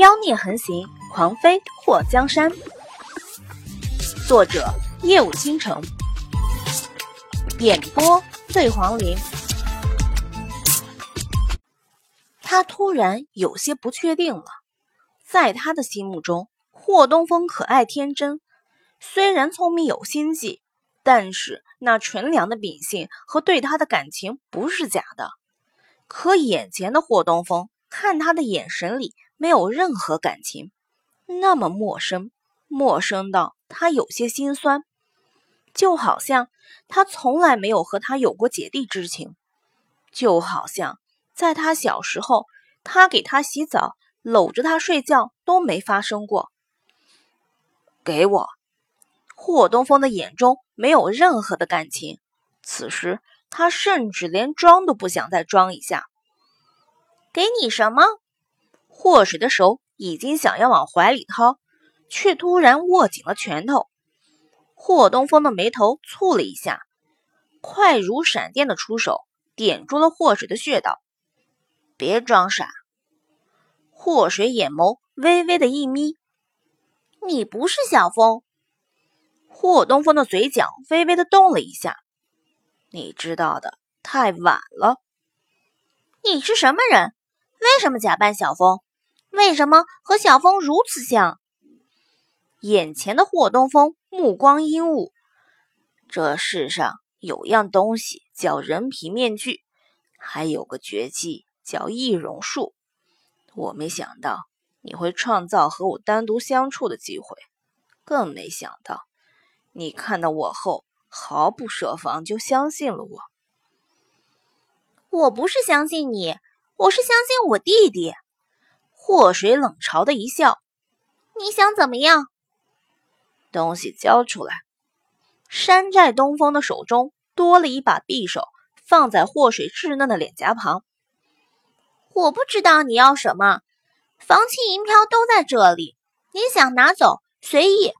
妖孽横行，狂飞祸江山。作者：夜舞倾城，演播：醉黄林。他突然有些不确定了，在他的心目中，霍东风可爱天真，虽然聪明有心计，但是那纯良的秉性和对他的感情不是假的。可眼前的霍东风，看他的眼神里没有任何感情，那么陌生，陌生到他有些心酸，就好像他从来没有和他有过姐弟之情，就好像在他小时候，他给他洗澡、搂着他睡觉都没发生过。给我，霍东风的眼中没有任何的感情，此时。他甚至连装都不想再装一下。给你什么？祸水的手已经想要往怀里掏，却突然握紧了拳头。霍东风的眉头蹙了一下，快如闪电的出手点住了祸水的穴道。别装傻！祸水眼眸微微的一眯。你不是小风？霍东风的嘴角微微的动了一下。你知道的太晚了。你是什么人？为什么假扮小风？为什么和小风如此像？眼前的霍东风目光阴雾。这世上有样东西叫人皮面具，还有个绝技叫易容术。我没想到你会创造和我单独相处的机会，更没想到你看到我后。毫不设防就相信了我。我不是相信你，我是相信我弟弟。祸水冷嘲的一笑：“你想怎么样？东西交出来。”山寨东风的手中多了一把匕首，放在祸水稚嫩的脸颊旁。我不知道你要什么，房契银票都在这里，你想拿走随意。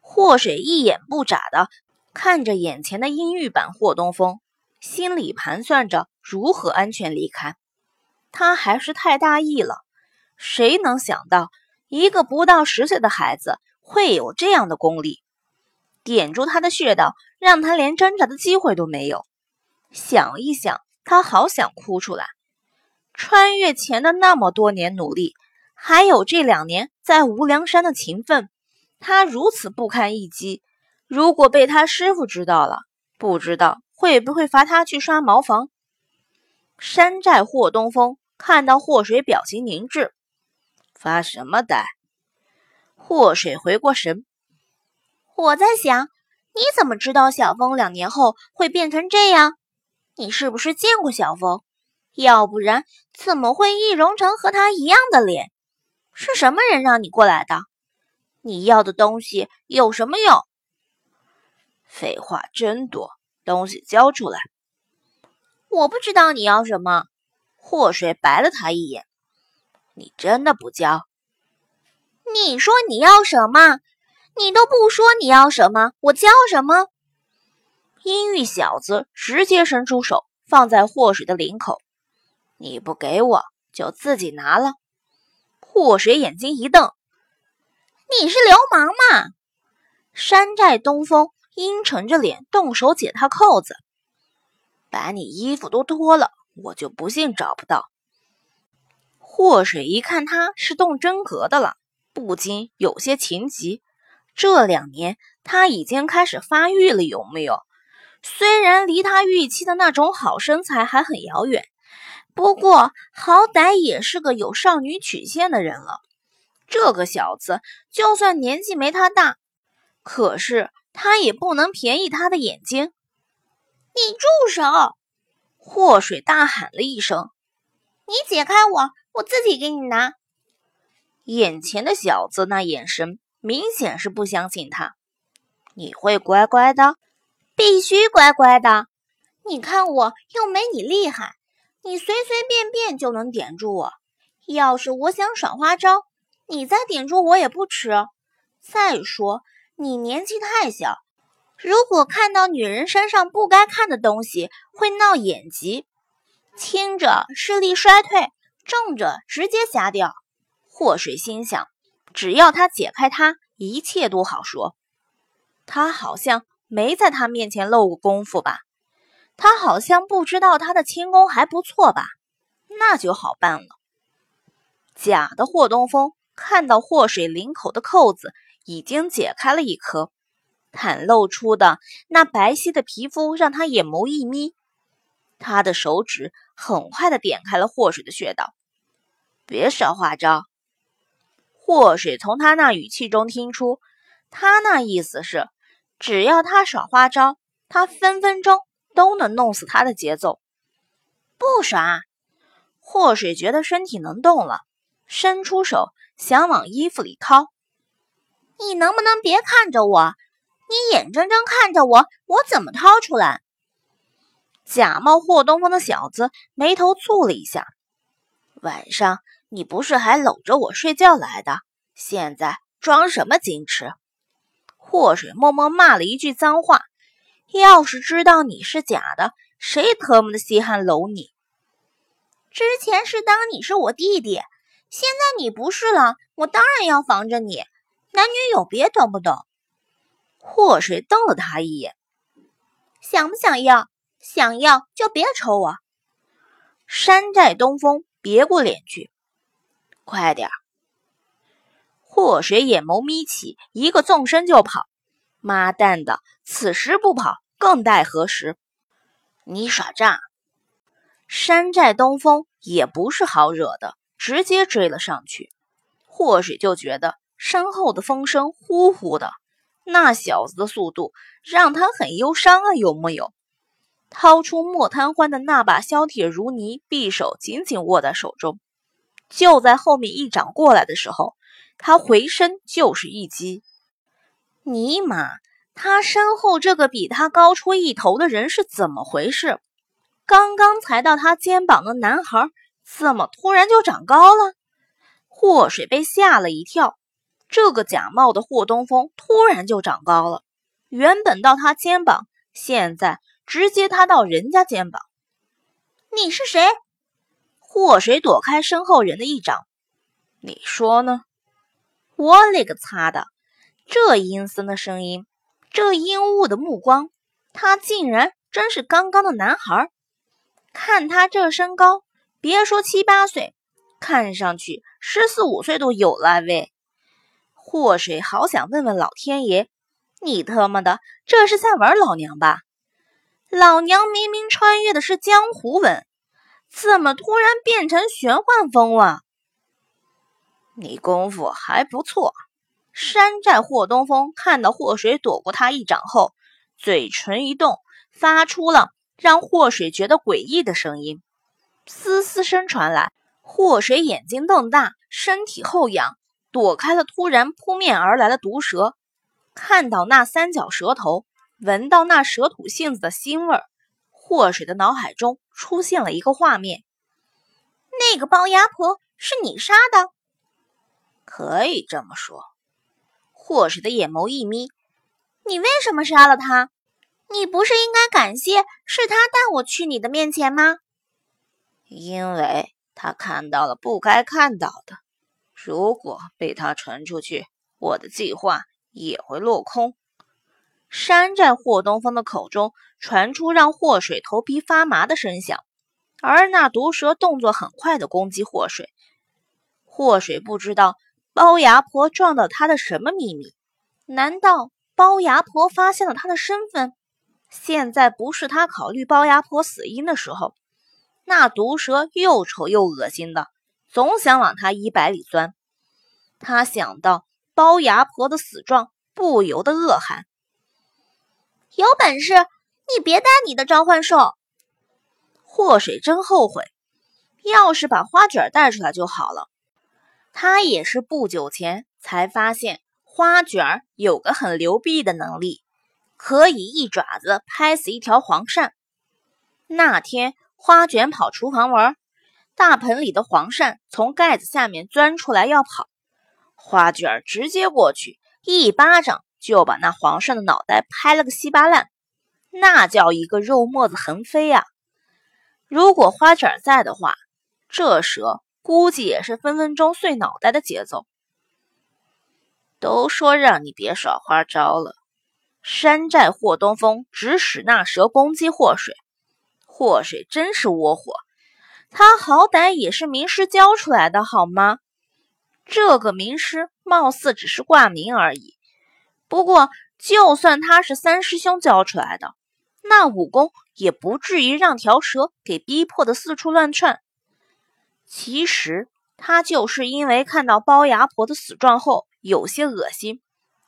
祸水一眼不眨的。看着眼前的阴郁版霍东风，心里盘算着如何安全离开。他还是太大意了，谁能想到一个不到十岁的孩子会有这样的功力？点住他的穴道，让他连挣扎的机会都没有。想一想，他好想哭出来。穿越前的那么多年努力，还有这两年在无量山的勤奋，他如此不堪一击。如果被他师傅知道了，不知道会不会罚他去刷茅房。山寨霍东风看到祸水表情凝滞，发什么呆？祸水回过神，我在想，你怎么知道小风两年后会变成这样？你是不是见过小风？要不然怎么会易容成和他一样的脸？是什么人让你过来的？你要的东西有什么用？废话真多，东西交出来！我不知道你要什么。祸水白了他一眼。你真的不交？你说你要什么？你都不说你要什么，我交什么？阴郁小子直接伸出手，放在祸水的领口。你不给我，就自己拿了。祸水眼睛一瞪：“你是流氓吗？”山寨东风。阴沉着脸动手解他扣子，把你衣服都脱了，我就不信找不到。祸水一看他是动真格的了，不禁有些情急。这两年他已经开始发育了，有没有？虽然离他预期的那种好身材还很遥远，不过好歹也是个有少女曲线的人了。这个小子就算年纪没他大，可是。他也不能便宜他的眼睛！你住手！祸水大喊了一声：“你解开我，我自己给你拿。”眼前的小子那眼神明显是不相信他。你会乖乖的？必须乖乖的！你看我又没你厉害，你随随便便就能点住我。要是我想耍花招，你再点住我也不迟。再说。你年纪太小，如果看到女人身上不该看的东西，会闹眼疾，轻者视力衰退，正着直接瞎掉。祸水心想，只要他解开它，一切都好说。他好像没在他面前露过功夫吧？他好像不知道他的轻功还不错吧？那就好办了。假的霍东风看到祸水领口的扣子已经解开了一颗，袒露出的那白皙的皮肤让他眼眸一眯。他的手指很快的点开了祸水的穴道。别耍花招！祸水从他那语气中听出，他那意思是，只要他耍花招，他分分钟都能弄死他的节奏。不耍！祸水觉得身体能动了，伸出手想往衣服里掏。你能不能别看着我？你眼睁睁看着我，我怎么掏出来？假冒霍东风的小子眉头蹙了一下。晚上你不是还搂着我睡觉来的？现在装什么矜持？祸水默默骂了一句脏话。要是知道你是假的，谁特么的稀罕搂你？之前是当你是我弟弟，现在你不是了，我当然要防着你。男女有别，懂不懂？祸水瞪了他一眼，想不想要？想要就别抽我。山寨东风别过脸去，快点儿！祸水眼眸眯起，一个纵身就跑。妈蛋的，此时不跑更待何时？你耍诈！山寨东风也不是好惹的，直接追了上去。祸水就觉得身后的风声呼呼的，那小子的速度让他很忧伤啊，有木有？掏出莫贪欢的那把削铁如泥匕首，紧紧握在手中。就在后面一掌过来的时候，他回身就是一击。尼玛，他身后这个比他高出一头的人是怎么回事？刚刚才到他肩膀的男孩，怎么突然就长高了？祸水被吓了一跳，这个假冒的霍东风突然就长高了，原本到他肩膀，现在直接他到人家肩膀。你是谁？祸水躲开身后人的一掌。你说呢？我勒个擦的！这阴森的声音，这阴雾的目光，他竟然真是刚刚的男孩。看他这身高，别说七八岁，看上去十四五岁都有了喂！祸水好想问问老天爷，你他妈的这是在玩老娘吧？老娘明明穿越的是江湖文，怎么突然变成玄幻风了？你功夫还不错。山寨霍东风看到祸水躲过他一掌后，嘴唇一动，发出了。让祸水觉得诡异的声音，嘶嘶声传来。祸水眼睛瞪大，身体后仰，躲开了突然扑面而来的毒蛇。看到那三角蛇头，闻到那蛇吐信子的腥味儿，祸水的脑海中出现了一个画面：那个包牙婆是你杀的？可以这么说。祸水的眼眸一眯：“你为什么杀了他？”你不是应该感谢是他带我去你的面前吗？因为他看到了不该看到的。如果被他传出去，我的计划也会落空。山寨霍东风的口中传出让祸水头皮发麻的声响，而那毒蛇动作很快的攻击祸水。祸水不知道包牙婆撞到他的什么秘密？难道包牙婆发现了他的身份？现在不是他考虑包牙婆死因的时候，那毒蛇又丑又恶心的，总想往他衣摆里钻。他想到包牙婆的死状，不由得恶寒：“有本事你别带你的召唤兽！”祸水真后悔，要是把花卷带出来就好了。他也是不久前才发现花卷有个很牛逼的能力。可以一爪子拍死一条黄鳝。那天花卷跑厨房玩，大盆里的黄鳝从盖子下面钻出来要跑，花卷直接过去一巴掌就把那皇上的脑袋拍了个稀巴烂，那叫一个肉沫子横飞啊！如果花卷在的话，这蛇估计也是分分钟碎脑袋的节奏。都说让你别耍花招了。山寨霍东风指使那蛇攻击祸水，祸水真是窝火。他好歹也是名师教出来的，好吗？这个名师貌似只是挂名而已。不过，就算他是三师兄教出来的，那武功也不至于让条蛇给逼迫的四处乱窜。其实，他就是因为看到包牙婆的死状后有些恶心，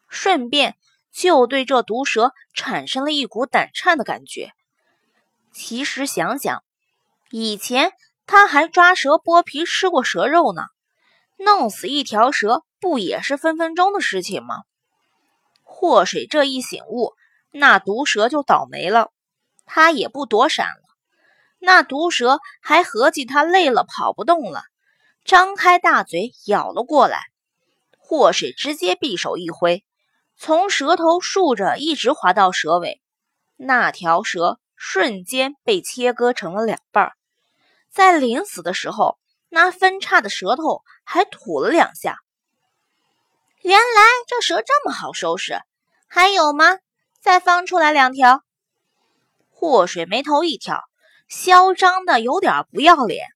顺便就对这毒蛇产生了一股胆颤的感觉。其实想想，以前他还抓蛇剥皮吃过蛇肉呢，弄死一条蛇不也是分分钟的事情吗？祸水这一醒悟，那毒蛇就倒霉了。他也不躲闪了，那毒蛇还合计他累了跑不动了，张开大嘴咬了过来。祸水直接匕首一挥，从蛇头竖着一直划到蛇尾，那条蛇瞬间被切割成了两半。在临死的时候，那分叉的舌头还吐了两下。原来这蛇这么好收拾，还有吗？再放出来两条。祸水眉头一挑，嚣张的有点不要脸。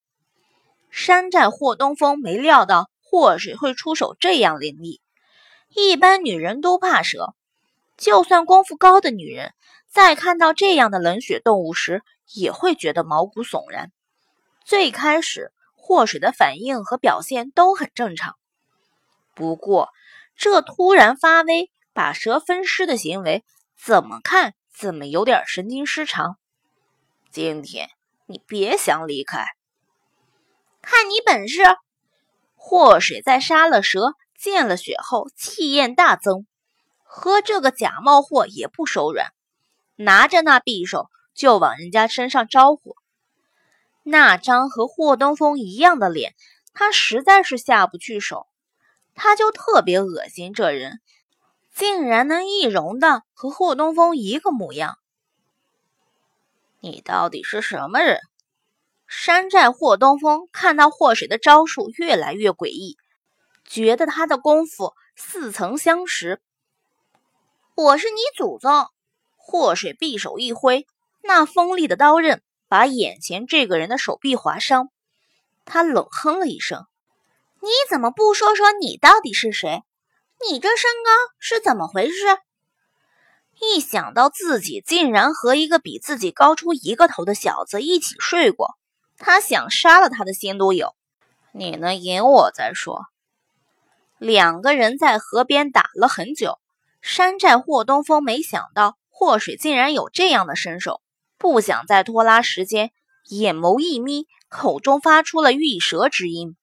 山寨霍东风没料到祸水会出手这样凌厉。一般女人都怕蛇，就算功夫高的女人，在看到这样的冷血动物时，也会觉得毛骨悚然。最开始，祸水的反应和表现都很正常，不过。这突然发威把蛇分尸的行为，怎么看怎么有点神经失常。今天你别想离开，看你本事！祸水在杀了蛇、见了血后，气焰大增，和这个假冒货也不手软，拿着那匕首就往人家身上招呼。那张和霍东风一样的脸，他实在是下不去手。他就特别恶心，这人竟然能易容的和霍东风一个模样。你到底是什么人？山寨霍东风看到祸水的招数越来越诡异，觉得他的功夫似曾相识。我是你祖宗！祸水匕首一挥，那锋利的刀刃把眼前这个人的手臂划伤。他冷哼了一声。你怎么不说说你到底是谁？你这身高是怎么回事？一想到自己竟然和一个比自己高出一个头的小子一起睡过，他想杀了他的心都有。你能赢我再说。两个人在河边打了很久，山寨霍东风没想到霍水竟然有这样的身手，不想再拖拉时间，眼眸一眯，口中发出了玉舌之音。